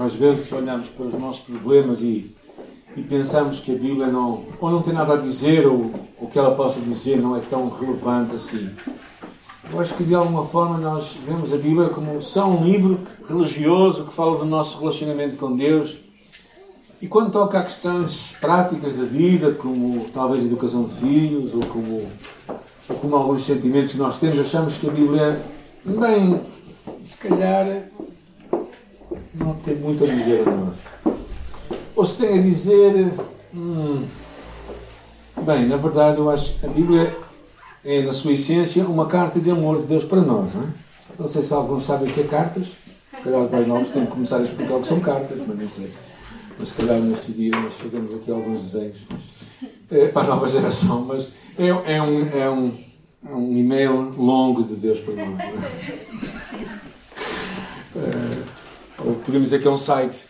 Às vezes olhamos para os nossos problemas e, e pensamos que a Bíblia não, ou não tem nada a dizer, ou o que ela possa dizer não é tão relevante assim. Eu acho que de alguma forma nós vemos a Bíblia como só um livro religioso que fala do nosso relacionamento com Deus. E quando toca a questões práticas da vida, como talvez a educação de filhos, ou como, ou como alguns sentimentos que nós temos, achamos que a Bíblia, bem, se calhar, não tem muito a dizer a nós. Ou se tem a dizer. Hum, bem, na verdade, eu acho que a Bíblia é, na sua essência, uma carta de amor de Deus para nós. Não, é? não sei se alguns sabem o que é cartas. Se calhar os mais novos têm que começar a explicar o que são cartas, mas não sei. Mas se calhar nesse dia nós fazemos aqui alguns desenhos é, para a nova geração. Mas é, é, um, é, um, é um e-mail longo de Deus para nós. É, ou podemos dizer que é um site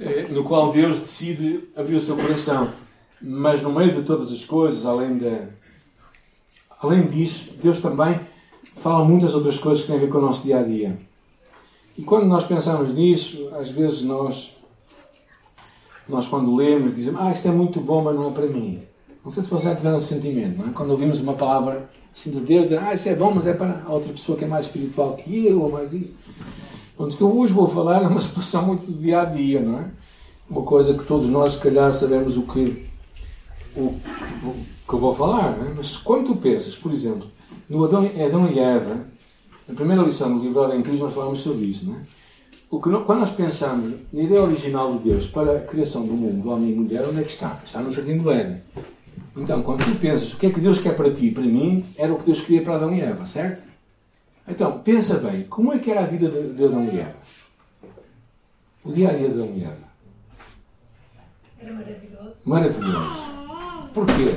é? é? no qual Deus decide abrir o seu coração. Mas no meio de todas as coisas, além da Além disso, Deus também fala muitas outras coisas que têm a ver com o nosso dia a dia. E quando nós pensamos nisso, às vezes nós, nós quando lemos, dizemos: Ah, isso é muito bom, mas não é para mim. Não sei se você já tiver esse sentimento, não é? Quando ouvimos uma palavra assim de Deus, ah, isso é bom, mas é para outra pessoa que é mais espiritual que eu, ou mais isso. Bom, o que eu hoje vou falar é uma situação muito do dia a dia, não é? Uma coisa que todos nós, se calhar, sabemos o que, o, que eu vou falar, não é? mas quando tu pensas, por exemplo, no Adão, Adão e Eva, na primeira lição do livro em Cristo nós falamos sobre isso, não é? O que, quando nós pensamos na ideia original de Deus para a criação do mundo, do homem e mulher, onde é que está? Está no Jardim do Éden. Então, quando tu pensas o que é que Deus quer para ti e para mim, era o que Deus queria para Adão e Eva, certo? Então, pensa bem, como é que era a vida de, de Adão e Eva? O dia a dia de Adão e Eva? Era maravilhoso. Maravilhoso. Porquê?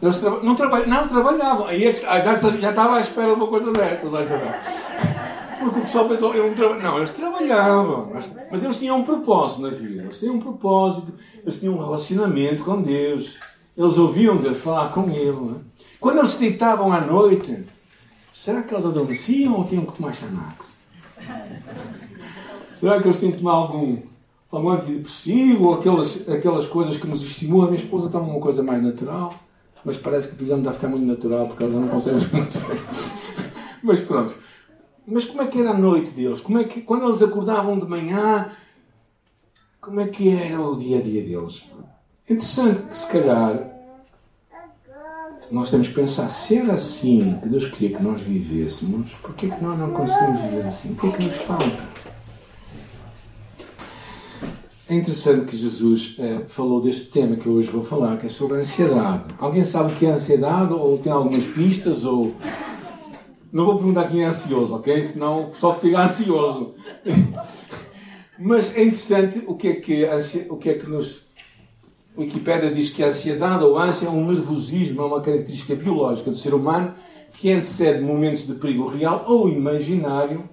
Eles tra não, traba não trabalhavam. Aí é que, já, já estava à espera de uma coisa dessas. Porque o pessoal pensou, eu não, não, eles trabalhavam, mas, mas, eles tinham um propósito na vida. Eles tinham um propósito, eles tinham um relacionamento com Deus. Eles ouviam Deus falar com Ele. É? Quando eles se deitavam à noite, será que eles adormeciam ou tinham que tomar Xanax? Será que eles tinham que tomar algum algum antidepressivo, ou aquelas, aquelas coisas que nos estimulam. A minha esposa toma uma coisa mais natural, mas parece que precisamos de ficar muito natural porque elas não conseguem muito bem. mas pronto. Mas como é que era a noite deles? Como é que, quando eles acordavam de manhã, como é que era o dia a dia deles? Interessante que, se calhar, nós temos que pensar: se era assim que Deus queria que nós vivêssemos, por que, que nós não conseguimos viver assim? O que é que nos falta? É interessante que Jesus eh, falou deste tema que eu hoje vou falar, que é sobre a ansiedade. Alguém sabe o que é ansiedade? Ou tem algumas pistas? Ou... Não vou perguntar quem é ansioso, ok? Senão só fica ansioso. Mas é interessante o que é que, o que, é que nos. Wikipédia diz que a ansiedade ou ânsia é um nervosismo, é uma característica biológica do ser humano que antecede momentos de perigo real ou imaginário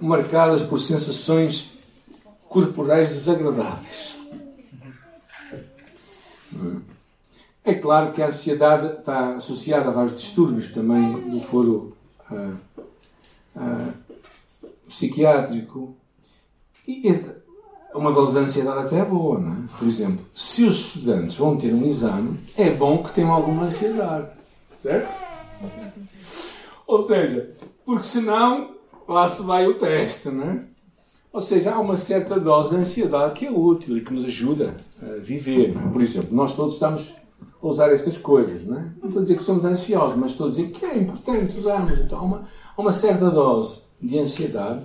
marcadas por sensações corporais desagradáveis. É claro que a ansiedade está associada a vários distúrbios também do foro uh, uh, psiquiátrico. E uma delas, a ansiedade até é boa, não é? Por exemplo, se os estudantes vão ter um exame, é bom que tenham alguma ansiedade. Certo? Ou seja, porque senão lá se vai o teste, não é? Ou seja, há uma certa dose de ansiedade que é útil e que nos ajuda a viver. É? Por exemplo, nós todos estamos a usar estas coisas. Não, é? não estou a dizer que somos ansiosos, mas estou a dizer que é importante usarmos. Então, há uma, uma certa dose de ansiedade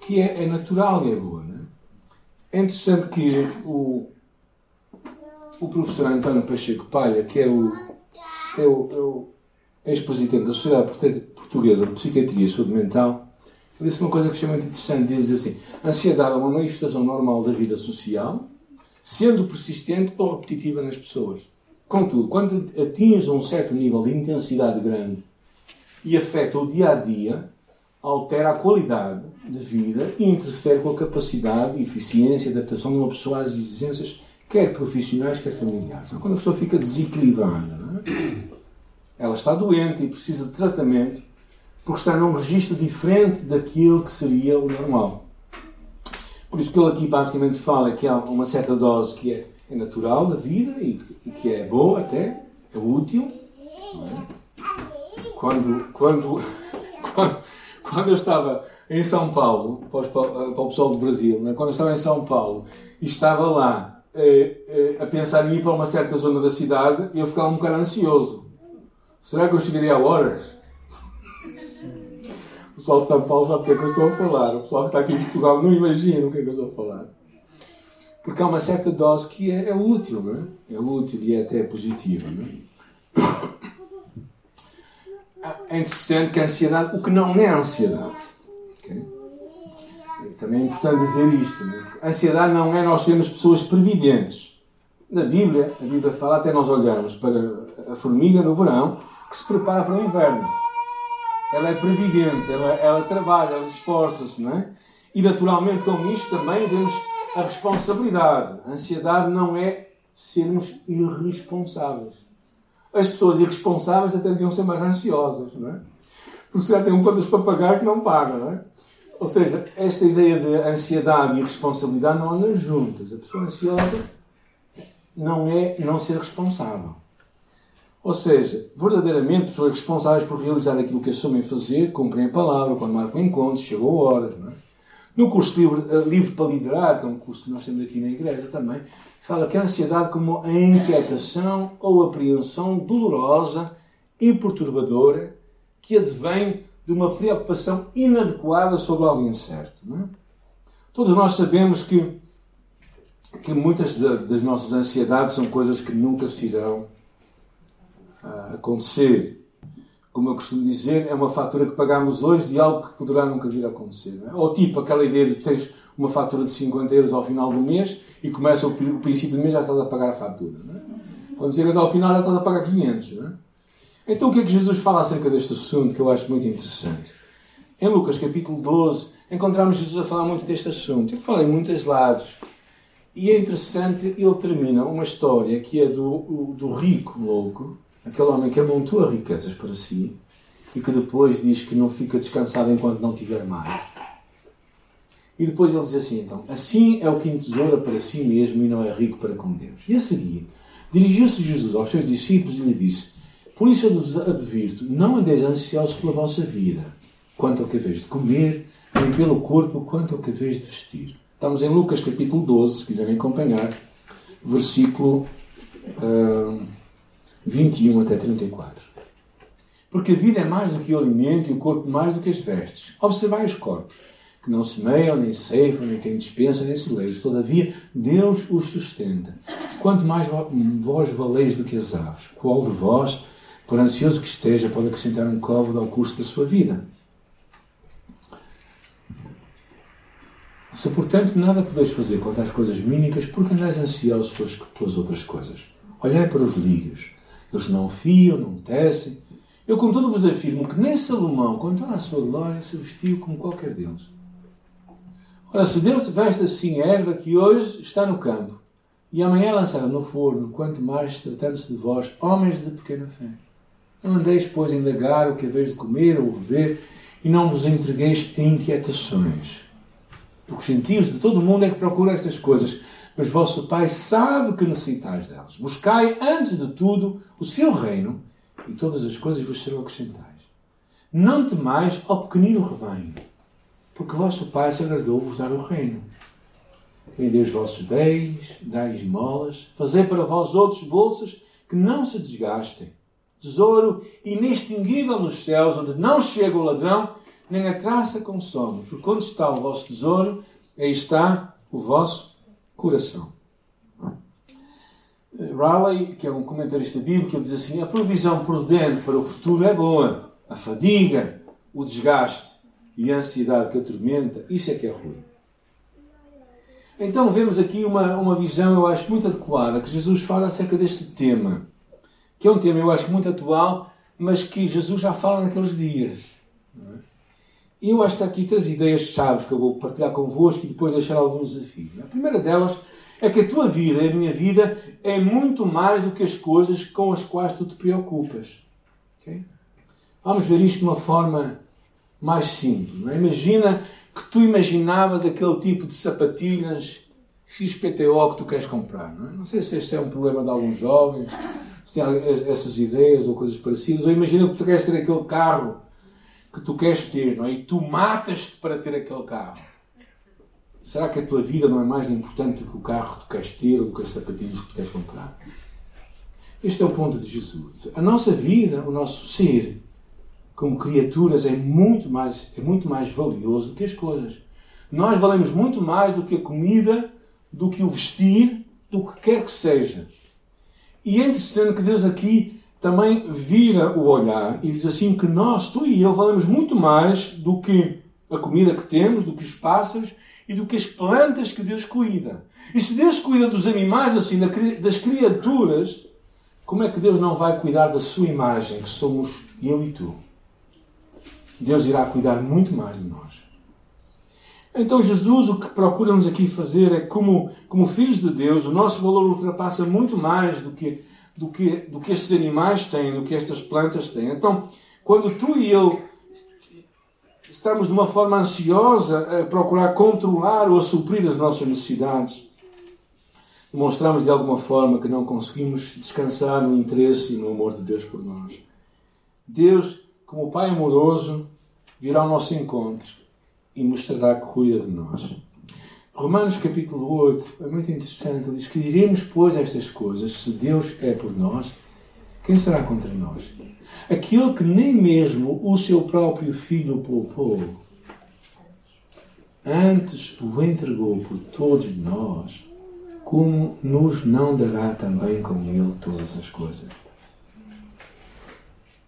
que é, é natural e é boa. Não é? É interessante que o, o professor António Pacheco Palha, que é o, é o, é ex-presidente da Sociedade Portuguesa de Psiquiatria e Saúde Mental, ele disse uma coisa que achei muito interessante. Diz assim: a ansiedade é uma manifestação normal da vida social, sendo persistente ou repetitiva nas pessoas. Contudo, quando atinge um certo nível de intensidade grande e afeta o dia a dia, altera a qualidade de vida e interfere com a capacidade, eficiência e adaptação de uma pessoa às exigências, quer profissionais, quer familiares. Quando a pessoa fica desequilibrada, é? ela está doente e precisa de tratamento porque está num registro diferente daquilo que seria o normal. Por isso que ele aqui basicamente fala que há uma certa dose que é, é natural da vida e, que é boa até, é útil. É? Quando, quando, quando, quando eu estava em São Paulo, para, os, para o pessoal do Brasil, né? quando eu estava em São Paulo e estava lá eh, eh, a pensar em ir para uma certa zona da cidade, eu ficava um bocado ansioso. Será que eu chegaria a horas? O pessoal de São Paulo sabe o que é que eu estou a falar. O pessoal que está aqui em Portugal não imagina o que é que eu estou a falar. Porque há uma certa dose que é, é útil, não é? Útil e é até positiva, não é? Interessante que a ansiedade, o que não é ansiedade? Também é importante dizer isto, não é? a ansiedade não é nós sermos pessoas previdentes. Na Bíblia, a Bíblia fala, até nós olhamos para a formiga no verão, que se prepara para o inverno. Ela é previdente, ela, ela trabalha, ela esforça-se, não é? E naturalmente com isto também vemos a responsabilidade. A ansiedade não é sermos irresponsáveis. As pessoas irresponsáveis até deviam ser mais ansiosas, não é? Porque se já têm um contas para pagar que não pagam, não é? Ou seja, esta ideia de ansiedade e responsabilidade não andam juntas. A pessoa ansiosa não é não ser responsável. Ou seja, verdadeiramente pessoas responsáveis por realizar aquilo que assumem fazer, cumprem a palavra, quando marcam encontros, chegou a hora. Não é? No curso livre, eh, livre para Liderar, que é um curso que nós temos aqui na igreja também, fala que a ansiedade como a inquietação ou apreensão dolorosa e perturbadora que advém de uma preocupação inadequada sobre alguém certo. É? Todos nós sabemos que, que muitas das nossas ansiedades são coisas que nunca se irão uh, acontecer. Como eu costumo dizer, é uma fatura que pagamos hoje de algo que poderá nunca vir a acontecer. É? Ou tipo aquela ideia de que tens uma fatura de 50 euros ao final do mês e começa o, princípio do mês já estás a pagar a fatura. É? Quando chegas ao final já estás a pagar 500. Então o que é que Jesus fala acerca deste assunto que eu acho muito interessante? Em Lucas capítulo 12 encontramos Jesus a falar muito deste assunto. Ele fala em muitos lados. E é interessante, ele termina uma história que é do, do rico louco, aquele homem que amontoa riquezas para si e que depois diz que não fica descansado enquanto não tiver mais. E depois ele diz assim, então, assim é o que entesoura para si mesmo e não é rico para com Deus. E a seguir, dirigiu-se Jesus aos seus discípulos e lhe disse, por isso eu vos advirto, não andeis ansiosos pela vossa vida, quanto ao que haveis de comer, nem pelo corpo, quanto ao que haveis de vestir. Estamos em Lucas capítulo 12, se quiserem acompanhar, versículo uh, 21 até 34. Porque a vida é mais do que o alimento e o corpo mais do que as vestes. Observai os corpos, que não semeiam, nem ceifam, nem têm dispensa, nem celeiros. Todavia, Deus os sustenta. Quanto mais vós valeis do que as aves, qual de vós por ansioso que esteja, pode acrescentar um côvado ao curso da sua vida. Se, portanto, nada podeis fazer quanto às coisas mínicas, porque andais ansiosos pelas outras coisas? Olhai para os lírios. Eles não fiam, não tecem. Eu, contudo, vos afirmo que nem Salomão, com toda a sua glória, se vestiu como qualquer deles. Ora, se Deus veste assim a erva que hoje está no campo e amanhã lançará no forno, quanto mais tratando-se de vós, homens de pequena fé. Não andeis, pois, a indagar o que haveis de comer ou beber, e não vos entregueis a inquietações. Porque os gentios de todo o mundo é que procuram estas coisas, mas vosso Pai sabe que necessitais delas. Buscai, antes de tudo, o seu reino, e todas as coisas vos serão acrescentadas. Não temais ao pequenino rebanho, porque vosso Pai se agradou-vos dar o reino. Vendei os vossos bens, dai esmolas, fazei para vós outros bolsas que não se desgastem tesouro inextinguível nos céus, onde não chega o ladrão, nem a traça consome. Porque onde está o vosso tesouro, aí está o vosso coração. Raleigh, que é um comentarista bíblico, ele diz assim: a provisão prudente para o futuro é boa. A fadiga, o desgaste e a ansiedade que atormenta, isso é que é ruim. Então vemos aqui uma, uma visão, eu acho, muito adequada, que Jesus fala acerca deste tema que é um tema, eu acho, muito atual, mas que Jesus já fala naqueles dias. E eu acho que há aqui três ideias-chave que eu vou partilhar convosco e depois deixar alguns desafios. A primeira delas é que a tua vida a minha vida é muito mais do que as coisas com as quais tu te preocupas. Okay? Vamos ver isto de uma forma mais simples. É? Imagina que tu imaginavas aquele tipo de sapatilhas XPTO que tu queres comprar. Não, é? não sei se este é um problema de alguns jovens, se tem essas ideias ou coisas parecidas, ou imagina que tu queres ter aquele carro que tu queres ter, não é? E tu matas-te para ter aquele carro. Será que a tua vida não é mais importante do que o carro que tu queres ter ou do que as sapatilhas que tu queres comprar? Este é o ponto de Jesus. A nossa vida, o nosso ser, como criaturas, é muito mais, é muito mais valioso do que as coisas. Nós valemos muito mais do que a comida, do que o vestir, do que quer que seja. E é interessante que Deus aqui também vira o olhar e diz assim que nós, tu e eu, valemos muito mais do que a comida que temos, do que os pássaros e do que as plantas que Deus cuida. E se Deus cuida dos animais assim, das criaturas, como é que Deus não vai cuidar da sua imagem, que somos eu e tu? Deus irá cuidar muito mais de nós. Então, Jesus, o que procura-nos aqui fazer é, como, como filhos de Deus, o nosso valor ultrapassa muito mais do que, do, que, do que estes animais têm, do que estas plantas têm. Então, quando tu e eu estamos de uma forma ansiosa a procurar controlar ou a suprir as nossas necessidades, demonstramos de alguma forma que não conseguimos descansar no interesse e no amor de Deus por nós. Deus, como Pai amoroso, virá ao nosso encontro e mostrará que cuida de nós. Romanos capítulo 8 é muito interessante. Diz que diremos, pois, estas coisas. Se Deus é por nós, quem será contra nós? Aquele que nem mesmo o seu próprio filho poupou, antes o entregou por todos nós como nos não dará também com ele todas as coisas?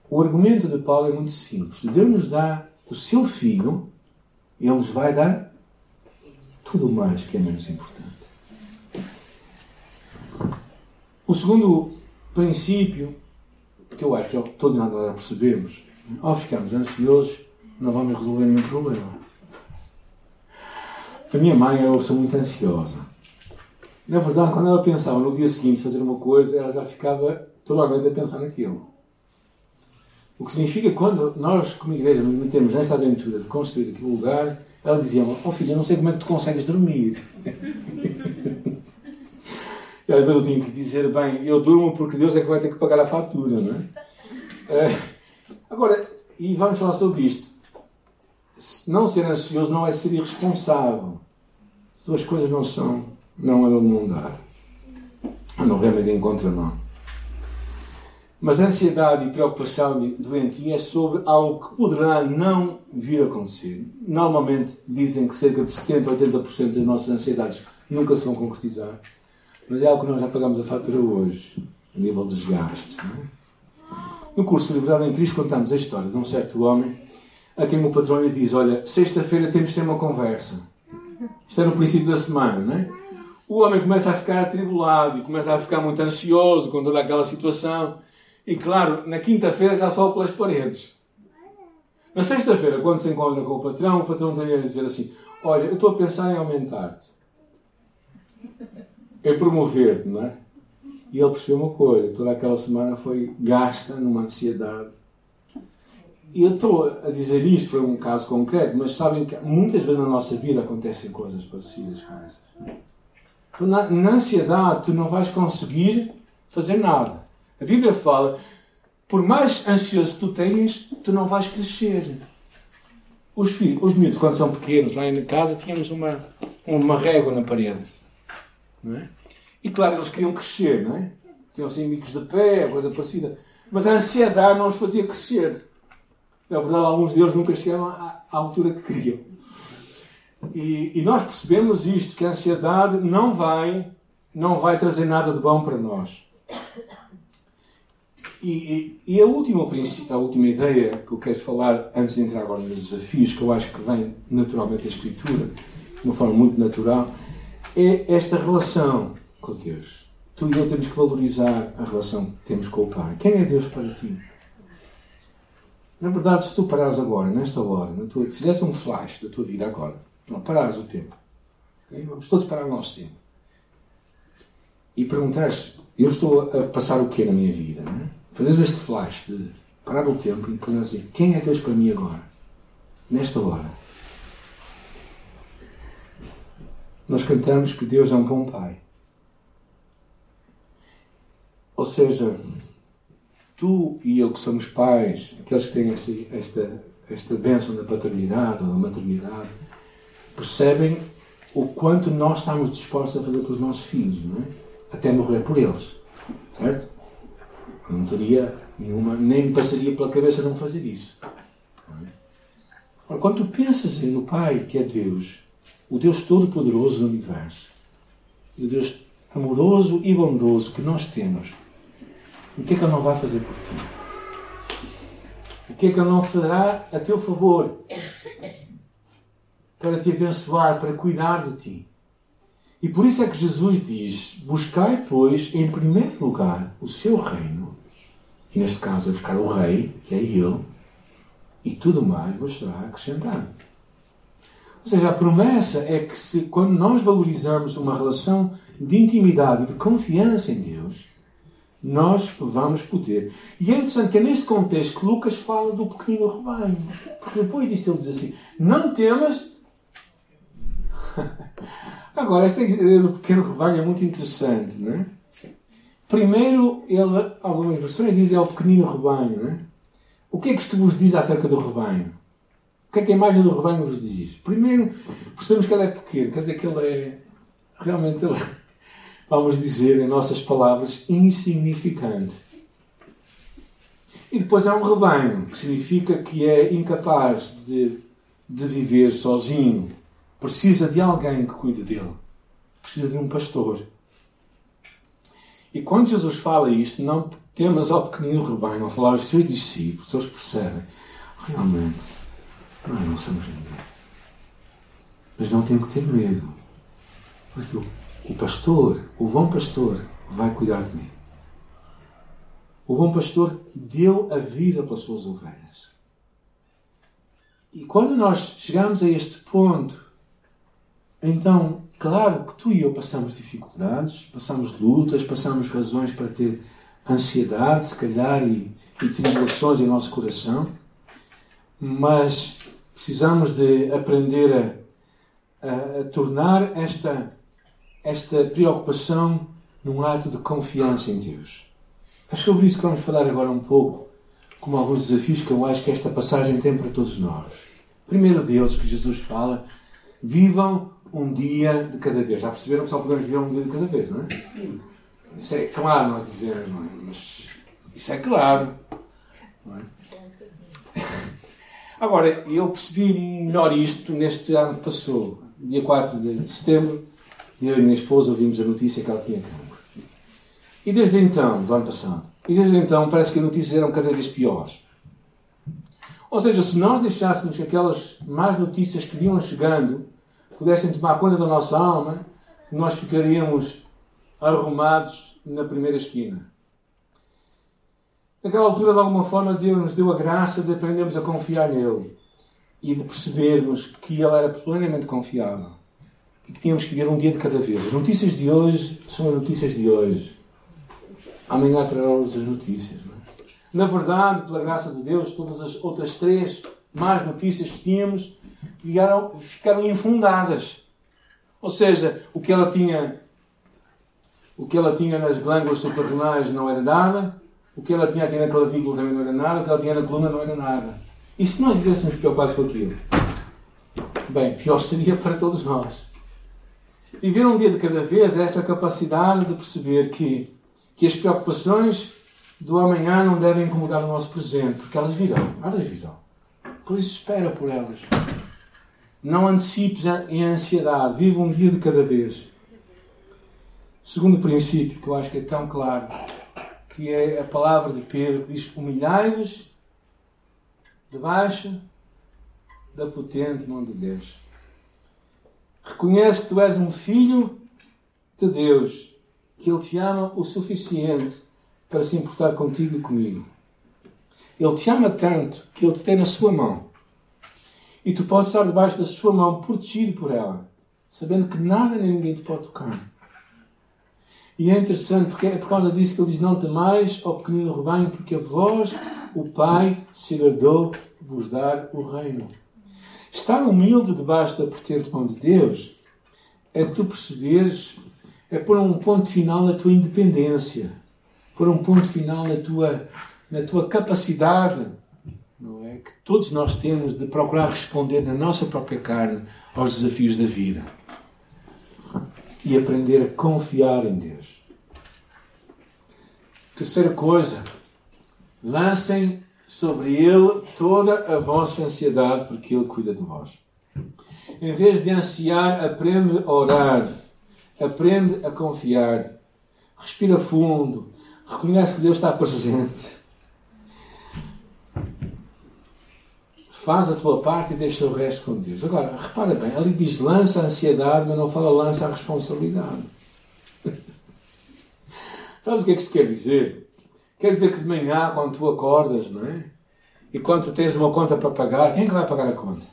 O argumento de Paulo é muito simples. Deus nos dá o seu filho, ele nos vai dar tudo mais que é menos importante. O segundo princípio, que eu acho que todos nós percebemos, ao ficarmos ansiosos, não vamos resolver nenhum problema. A minha mãe era uma pessoa muito ansiosa. Na verdade, quando ela pensava no dia seguinte fazer uma coisa, ela já ficava noite a pensar naquilo. O que significa que quando nós, como igreja, nos metemos nessa aventura de construir aquele lugar, ela dizia: Oh filho, eu não sei como é que tu consegues dormir. e às vezes eu tinha que dizer: Bem, eu durmo porque Deus é que vai ter que pagar a fatura, não é? Uh, agora, e vamos falar sobre isto. Não ser ansioso não é ser irresponsável. As duas coisas não são não andam de mão dada. Andam realmente em contramão. Mas a ansiedade e preocupação doentia é sobre algo que poderá não vir a acontecer. Normalmente dizem que cerca de 70 ou 80% das nossas ansiedades nunca se vão concretizar. Mas é algo que nós já pagamos a fatura hoje, a nível de desgaste. É? No curso de Liberdade em Cristo contamos a história de um certo homem a quem o patrão lhe diz: Olha, sexta-feira temos de ter uma conversa. Isto é no princípio da semana, não é? o homem começa a ficar atribulado e começa a ficar muito ansioso com toda aquela situação. E claro, na quinta-feira já sobe pelas paredes. Na sexta-feira, quando se encontra com o patrão, o patrão tem a dizer assim: Olha, eu estou a pensar em aumentar-te, em promover-te, não é? E ele percebeu uma coisa: toda aquela semana foi gasta numa ansiedade. E eu estou a dizer isto, foi um caso concreto, mas sabem que muitas vezes na nossa vida acontecem coisas parecidas com essas. Tu, na, na ansiedade, tu não vais conseguir fazer nada. A Bíblia fala, por mais ansioso tu tenhas, tu não vais crescer. Os filhos, os miúdos, quando são pequenos, lá em casa, tínhamos uma, uma régua na parede. Não é? E claro, eles queriam crescer, não é? Tinham assim micos de pé, coisa parecida. Mas a ansiedade não os fazia crescer. Na verdade, alguns deles nunca chegaram à, à altura que queriam. E, e, nós percebemos isto, que a ansiedade não vai, não vai trazer nada de bom para nós. E, e, e a, última, a última ideia que eu quero falar, antes de entrar agora nos desafios, que eu acho que vem naturalmente da Escritura, de uma forma muito natural, é esta relação com Deus. Tu e eu temos que valorizar a relação que temos com o Pai. Quem é Deus para ti? Na verdade, se tu parares agora, nesta hora, na tua, fizeste um flash da tua vida agora, não, parares o tempo. Okay? Vamos todos parar o nosso tempo. E perguntares, eu estou a passar o que na minha vida? Não é? Fazes este flash de parar o tempo e depois dizer, quem é Deus para mim agora? Nesta hora. nós cantamos que Deus é um bom Pai. Ou seja, tu e eu que somos pais, aqueles que têm esta, esta, esta bênção da paternidade ou da maternidade, percebem o quanto nós estamos dispostos a fazer pelos nossos filhos, não é? Até morrer por eles. Certo? Não teria nenhuma, nem me passaria pela cabeça não fazer isso. Ora, quando tu pensas no Pai, que é Deus, o Deus Todo-Poderoso do Universo, o Deus amoroso e bondoso que nós temos, o que é que Ele não vai fazer por ti? O que é que Ele não fará a teu favor para te abençoar, para cuidar de ti? E por isso é que Jesus diz: Buscai, pois, em primeiro lugar o seu reino, e neste caso é buscar o Rei, que é Ele, e tudo mais vos será acrescentado. Ou seja, a promessa é que se, quando nós valorizamos uma relação de intimidade e de confiança em Deus, nós vamos poder. E é interessante que é neste contexto que Lucas fala do pequenino rebanho. Porque depois disso ele diz assim: Não temas. Agora, esta ideia do pequeno rebanho é muito interessante, não é? Primeiro, ele, algumas versões dizem é o pequenino rebanho, não é? O que é que isto vos diz acerca do rebanho? O que é que a imagem do rebanho vos diz? Primeiro, percebemos que ele é pequeno, quer dizer que ele é. Realmente, ele, vamos dizer, em nossas palavras, insignificante. E depois há um rebanho, que significa que é incapaz de, de viver sozinho. Precisa de alguém que cuide dele. Precisa de um pastor. E quando Jesus fala isto, não temas ao pequenino rebanho, ao falar aos seus discípulos, eles percebem, realmente, nós não somos ninguém. Mas não tenho que ter medo. Porque o, o pastor, o bom pastor, vai cuidar de mim. O bom pastor deu a vida pelas suas ovelhas. E quando nós chegamos a este ponto, então, claro que tu e eu passamos dificuldades, passamos lutas, passamos razões para ter ansiedade, se calhar, e, e tribulações em nosso coração, mas precisamos de aprender a, a, a tornar esta, esta preocupação num ato de confiança em Deus. É sobre isso que vamos falar agora um pouco, como alguns desafios que eu acho que esta passagem tem para todos nós. Primeiro deles, que Jesus fala, vivam um dia de cada vez. Já perceberam que só podemos viver um dia de cada vez, não é? Isso é claro nós dizemos, não é? Mas isso é claro. Não é? Agora, eu percebi melhor isto neste ano que passou. Dia 4 de setembro, eu e minha esposa ouvimos a notícia que ela tinha cancro. E desde então, do ano passado, e desde então parece que as notícias eram cada vez piores. Ou seja, se nós deixássemos que aquelas más notícias que vinham chegando pudessem tomar conta da nossa alma, nós ficaríamos arrumados na primeira esquina. Naquela altura, de alguma forma, Deus nos deu a graça de aprendermos a confiar nele e de percebermos que ele era plenamente confiável e que tínhamos que viver um dia de cada vez. As notícias de hoje são as notícias de hoje. Amanhã trarão as notícias. É? Na verdade, pela graça de Deus, todas as outras três más notícias que tínhamos ficaram, ficaram infundadas. Ou seja, o que ela tinha o que ela tinha nas glândulas suprarrenais não era nada, o que ela tinha aqui na clavícula também não era nada, o que ela tinha na coluna não era nada. E se nós vivêssemos preocupados com aquilo? Bem, pior seria para todos nós. Viver um dia de cada vez é esta capacidade de perceber que, que as preocupações do amanhã não devem incomodar o nosso presente, porque elas virão, elas virão. Por isso espera por elas. Não antecipes em ansiedade, viva um dia de cada vez. Segundo princípio, que eu acho que é tão claro, que é a palavra de Pedro, que diz: Humilhai-vos debaixo da potente mão de Deus. Reconhece que tu és um filho de Deus, que Ele te ama o suficiente para se importar contigo e comigo. Ele te ama tanto que Ele te tem na sua mão. E tu podes estar debaixo da sua mão, protegido por ela, sabendo que nada nem ninguém te pode tocar. E é interessante porque é por causa disso que ele diz: Não temais, ó pequenino rebanho, porque a vós, o Pai, se agradou vos dar o reino. Estar humilde debaixo da potente mão de Deus é tu perceberes, é pôr um ponto final na tua independência, pôr um ponto final na tua, na tua capacidade, é? Que todos nós temos de procurar responder na nossa própria carne aos desafios da vida e aprender a confiar em Deus. Terceira coisa, lancem sobre Ele toda a vossa ansiedade, porque Ele cuida de vós. Em vez de ansiar, aprende a orar, aprende a confiar, respira fundo, reconhece que Deus está presente. Faz a tua parte e deixa o resto com Deus. Agora, repara bem, ali diz lança a ansiedade, mas não fala lança a responsabilidade. Sabe o que é que isto quer dizer? Quer dizer que de manhã, quando tu acordas, não é? E quando tens uma conta para pagar, quem é que vai pagar a conta?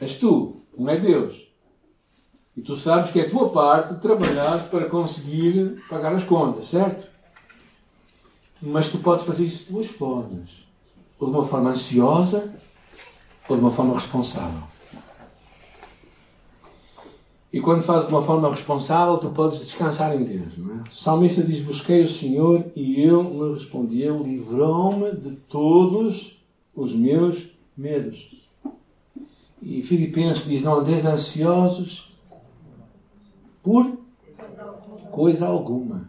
És tu, não é Deus. E tu sabes que é a tua parte trabalhar para conseguir pagar as contas, certo? Mas tu podes fazer isso de duas formas. Ou de uma forma ansiosa, ou de uma forma responsável. E quando fazes de uma forma responsável, tu podes descansar em Deus. Não é? O salmista diz: Busquei o Senhor e Ele me respondeu, livrou-me de todos os meus medos. E Filipenses diz: Não andeis ansiosos por coisa alguma.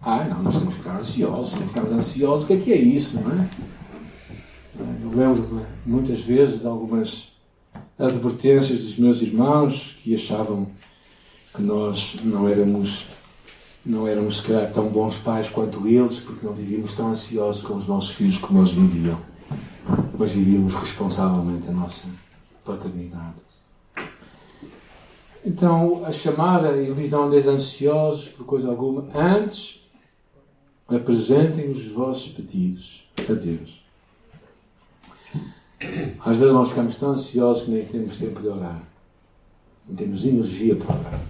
Ah, não, nós temos que ficar ansiosos. Se ficarmos ansiosos, o que é que é isso, não é? Lembro-me muitas vezes de algumas advertências dos meus irmãos que achavam que nós não éramos não éramos se calhar tão bons pais quanto eles porque não vivíamos tão ansiosos com os nossos filhos como eles viviam. Mas vivíamos responsavelmente a nossa paternidade. Então a chamada ele diz não andeis ansiosos por coisa alguma antes apresentem os vossos pedidos a Deus às vezes nós ficamos tão ansiosos que nem temos tempo de orar. Não temos energia para orar.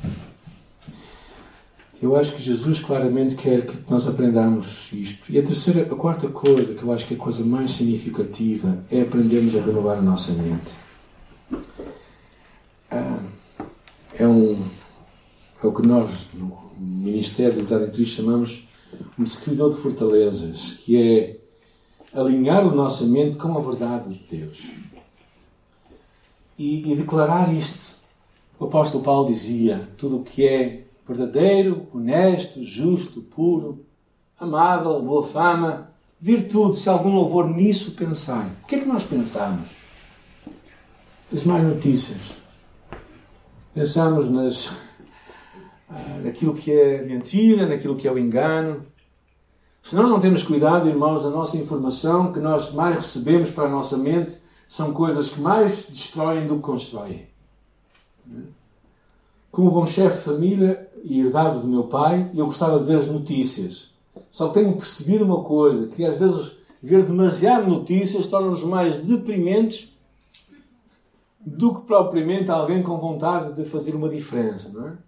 Eu acho que Jesus claramente quer que nós aprendamos isto. E a terceira, a quarta coisa, que eu acho que é a coisa mais significativa, é aprendermos a renovar a nossa mente. Ah, é, um, é o que nós, no Ministério do em Cristo, chamamos um destruidor de fortalezas, que é alinhar o nossa mente com a verdade de Deus. E, e declarar isto. O apóstolo Paulo dizia: tudo o que é verdadeiro, honesto, justo, puro, amável, boa fama, virtude, se algum louvor nisso pensai. O que é que nós pensamos? As más notícias. Pensamos nas, ah, naquilo que é mentira, naquilo que é o engano, se nós não temos cuidado, irmãos, a nossa informação que nós mais recebemos para a nossa mente são coisas que mais destroem do que constroem. Como bom chefe de família e herdado do meu pai, eu gostava de ver as notícias. Só tenho percebido uma coisa, que às vezes ver demasiado notícias torna-nos mais deprimentes do que propriamente alguém com vontade de fazer uma diferença, não é?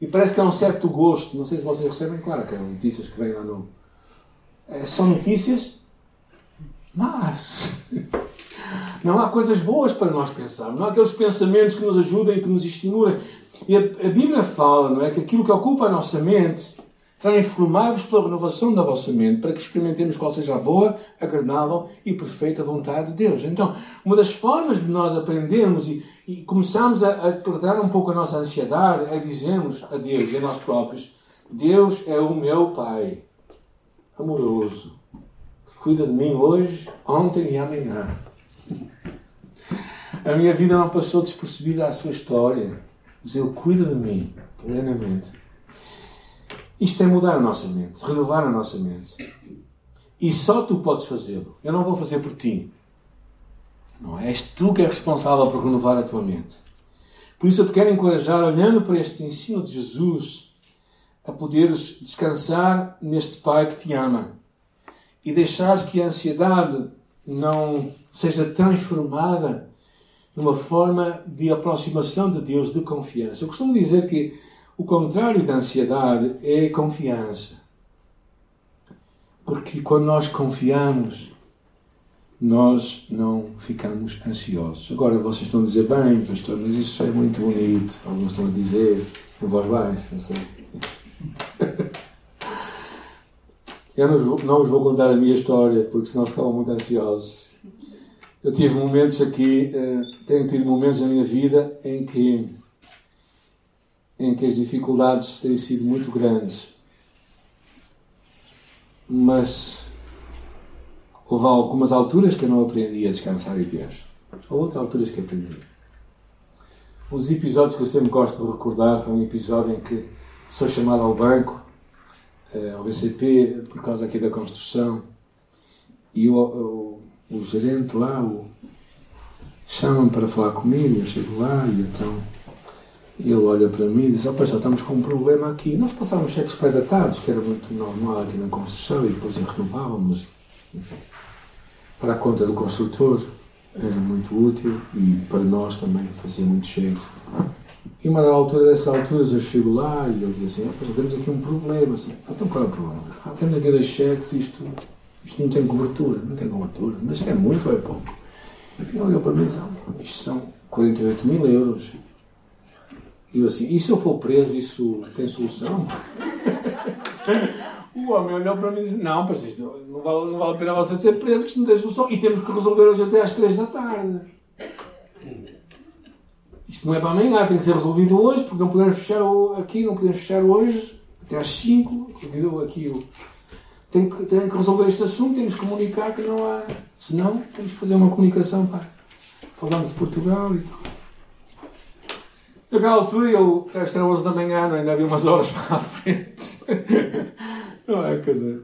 E parece que há um certo gosto, não sei se vocês recebem, claro, aquelas notícias que vêm lá no. É, são notícias, mas não há coisas boas para nós pensarmos, não há aqueles pensamentos que nos ajudem, que nos estimulem. E a, a Bíblia fala, não é? Que aquilo que ocupa a nossa mente Transformai-vos pela renovação da vossa mente para que experimentemos qual seja a boa, agradável e perfeita vontade de Deus. Então, uma das formas de nós aprendermos e, e começarmos a, a tratar um pouco a nossa ansiedade é dizermos a Deus e a nós próprios: Deus é o meu Pai amoroso, que cuida de mim hoje, ontem e amanhã. A minha vida não passou despercebida à sua história, mas Ele cuida de mim plenamente. Isto é mudar a nossa mente, renovar a nossa mente. E só tu podes fazê-lo. Eu não vou fazer por ti. Não é? És tu que és responsável por renovar a tua mente. Por isso eu te quero encorajar, olhando para este ensino de Jesus, a poderes descansar neste Pai que te ama e deixares que a ansiedade não seja transformada numa forma de aproximação de Deus, de confiança. Eu costumo dizer que o contrário da ansiedade é confiança. Porque quando nós confiamos, nós não ficamos ansiosos. Agora vocês estão a dizer, bem, pastor, mas isso é muito bonito. Alguns estão a dizer, em voz baixa, não sei. Eu não, não vos vou contar a minha história, porque senão ficavam muito ansiosos. Eu tive momentos aqui, uh, tenho tido momentos na minha vida em que, em que as dificuldades têm sido muito grandes. Mas houve algumas alturas que eu não aprendi a descansar em Deus. Houve outras alturas que aprendi. Um dos episódios que eu sempre gosto de recordar foi um episódio em que sou chamado ao banco eh, ao BCP por causa aqui da construção e o, o, o gerente lá o, chama-me para falar comigo, eu chego lá e então ele olha para mim e diz, ó oh, já estamos com um problema aqui. Nós passávamos cheques pré-datados, que era muito normal aqui na construção e depois renovávamos, enfim. Para a conta do construtor era muito útil e para nós também fazia muito jeito. E uma altura dessas alturas eu chego lá e ele diz assim, ah, temos aqui um problema. Assim, ah, então qual é o problema? Ah, temos aqui dois cheques, isto, isto não tem cobertura, não tem cobertura, mas isto é muito ou é pouco? E ele olhou para mim e disse, ah, isto são 48 mil euros. E eu assim, e se eu for preso, isso tem solução? o homem olhou para mim e disse, não, pois isto não vale, não vale a pena você ser preso, que não tem solução. E temos que resolver hoje até às 3 da tarde. Isto não é para amanhã, tem que ser resolvido hoje, porque não podemos fechar aqui, não podemos fechar hoje, até às 5, aquilo. Tem que, tem que resolver este assunto, temos que comunicar que não há. Senão, temos que fazer uma comunicação para. Falando de Portugal e tal. Naquela altura, eu, já era 11 da manhã, ainda havia umas horas para a frente. não é? Quer dizer.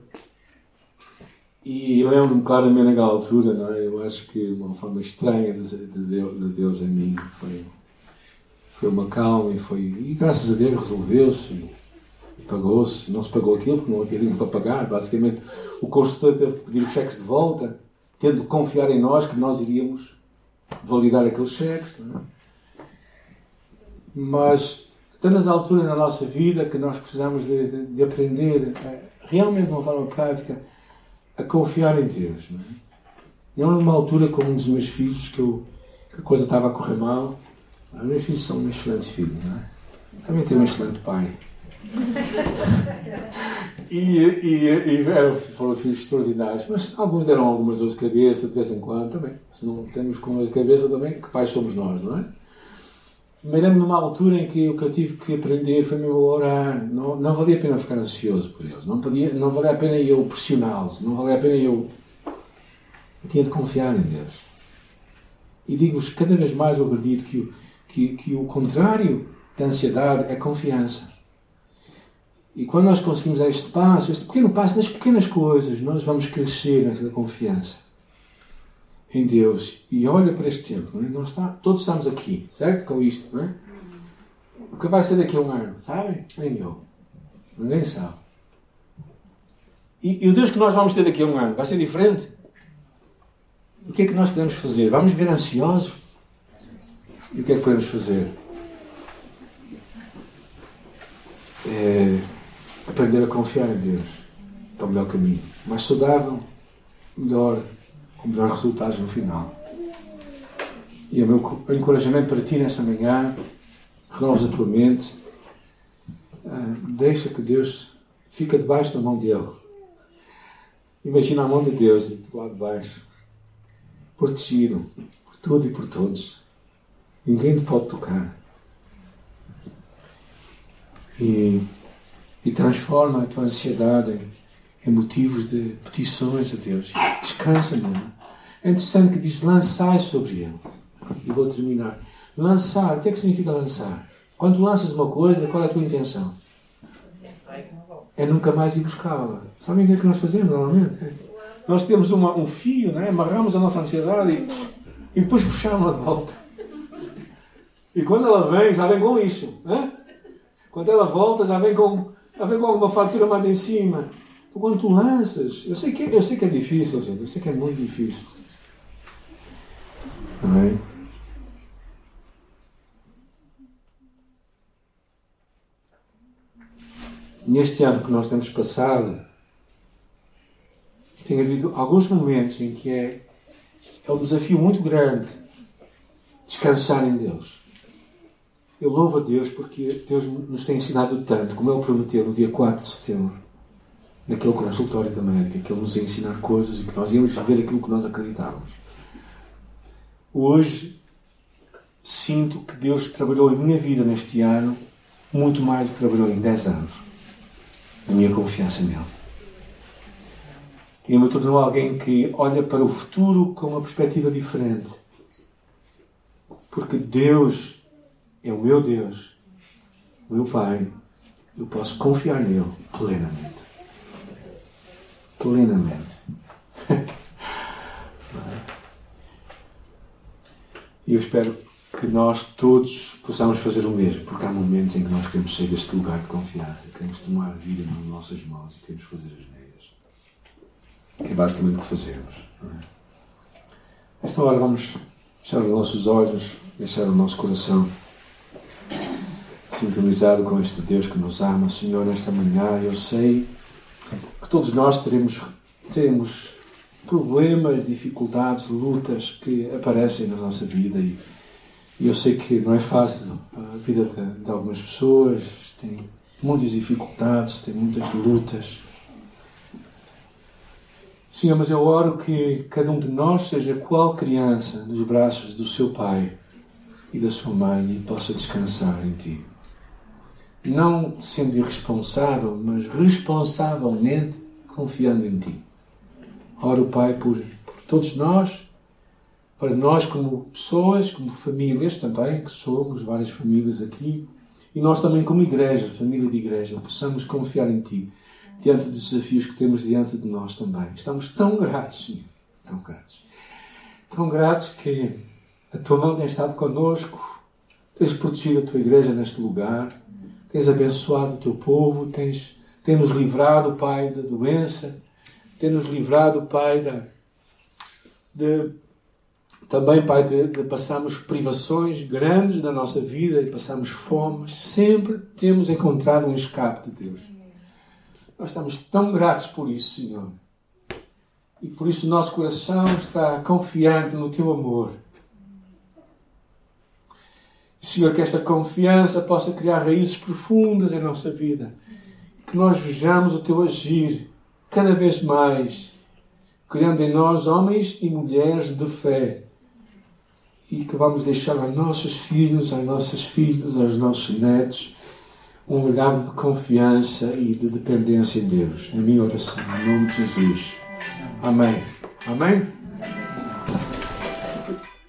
E lembro-me claramente naquela altura, não é? Eu acho que uma forma estranha de, de, Deus, de Deus mim foi foi uma calma e foi. E graças a Deus resolveu-se pagou-se. Não se pagou aquilo porque não havia dinheiro para pagar. Basicamente, o construtor teve que pedir os cheques de volta, tendo de confiar em nós que nós iríamos validar aqueles cheques. É? Mas, tantas alturas na nossa vida que nós precisamos de, de, de aprender a, realmente de uma forma prática a confiar em Deus. Não, é? não numa altura como um dos meus filhos que, eu, que a coisa estava a correr mal os meus filhos são excelentes filhos, não é? Também tenho um excelente pai. E, e, e eram, foram filhos extraordinários, mas alguns deram algumas dores de cabeça de vez em quando também. Se não temos com dores de cabeça também, que pais somos nós, não é? Me lembro numa altura em que o que eu tive que aprender foi mesmo orar. Não, não valia a pena ficar ansioso por eles. Não, podia, não valia a pena eu pressioná-los. Não valia a pena eu. Eu tinha de confiar em Deus. E digo-vos, cada vez mais eu acredito que que, que o contrário da ansiedade é confiança. E quando nós conseguimos dar este passo, este pequeno passo nas pequenas coisas, nós vamos crescer nessa confiança em Deus. E olha para este tempo, não é? nós está, todos estamos aqui, certo? Com isto, não é? O que vai ser daqui a um ano, sabem? Nem eu. Ninguém sabe. E, e, o Deus que nós vamos ter daqui a um ano vai ser diferente? O que é que nós podemos fazer? Vamos viver ansiosos? E o que é que podemos fazer? É aprender a confiar em Deus. É o melhor caminho. Mais saudável, melhor, com melhores resultados no final. E o meu encorajamento para ti nesta manhã, renovas a tua mente, ah, deixa que Deus fica debaixo da mão dele. Imagina a mão de Deus do lado de baixo, protegido por tudo e por todos. Ninguém te pode tocar. E, e transforma a tua ansiedade em, motivos de petições a Deus. Descansa nele. É interessante que diz lançai sobre ele. E vou terminar. Lançar, o que é que significa lançar? Quando lanças uma coisa, qual é a tua intenção? É nunca mais ir buscá-la. Sabem o que é que nós fazemos normalmente? Nós temos uma, um fio, né? amarramos a nossa ansiedade e, e depois puxamos-la de volta. E quando ela vem, já vem com lixo. Né? Quando ela volta, já vem com, já vem com alguma fatura mais em cima. Então, quando tu lanças, eu sei, que, eu sei que é difícil, gente. Eu sei que é muito difícil. É? Neste ano que nós temos passado, tem havido alguns momentos em que é É um desafio muito grande descansar em Deus. Eu louvo a Deus porque Deus nos tem ensinado tanto, como Ele prometeu no dia 4 de setembro, naquele consultório da América, que Ele nos ia ensinar coisas e que nós íamos viver aquilo que nós acreditávamos. Hoje sinto que Deus trabalhou a minha vida neste ano muito mais do que trabalhou em 10 anos. A minha confiança nele. E me tornou alguém que olha para o futuro com uma perspectiva diferente. Porque Deus é o meu Deus, o meu Pai. Eu posso confiar nele plenamente. Plenamente. E eu espero que nós todos possamos fazer o mesmo, porque há momentos em que nós queremos sair deste lugar de confiança, queremos tomar a vida nas nossas mãos e queremos fazer as neiras. Que é basicamente o que fazemos. É? Nesta hora vamos fechar os nossos olhos, deixar o nosso coração sintonizado com este Deus que nos ama. Senhor, nesta manhã eu sei que todos nós teremos, teremos problemas, dificuldades, lutas que aparecem na nossa vida e, e eu sei que não é fácil. A vida de, de algumas pessoas tem muitas dificuldades, tem muitas lutas. Senhor, mas eu oro que cada um de nós seja qual criança nos braços do seu pai e da sua mãe e possa descansar em Ti. Não sendo irresponsável, mas responsavelmente confiando em Ti. Oro, Pai, por, por todos nós, para nós como pessoas, como famílias também, que somos várias famílias aqui, e nós também como igreja, família de igreja, possamos confiar em Ti, diante dos desafios que temos diante de nós também. Estamos tão gratos, Senhor, tão gratos. Tão gratos que a Tua mão tem estado connosco, tens protegido a Tua igreja neste lugar, tens abençoado o Teu povo, tens, tens nos livrado, Pai, da doença, tem-nos livrado, Pai, de, de também, Pai, de, de, passarmos privações grandes na nossa vida e passarmos fomes. Sempre temos encontrado um escape de Deus. Nós estamos tão gratos por isso, Senhor. E por isso o nosso coração está confiante no Teu amor. Senhor, que esta confiança possa criar raízes profundas em nossa vida. Que nós vejamos o Teu agir cada vez mais, criando em nós homens e mulheres de fé e que vamos deixar aos nossos filhos, às nossas filhas, aos nossos netos, um legado de confiança e de dependência em Deus. É a minha oração, em nome de Jesus. Amém. Amém?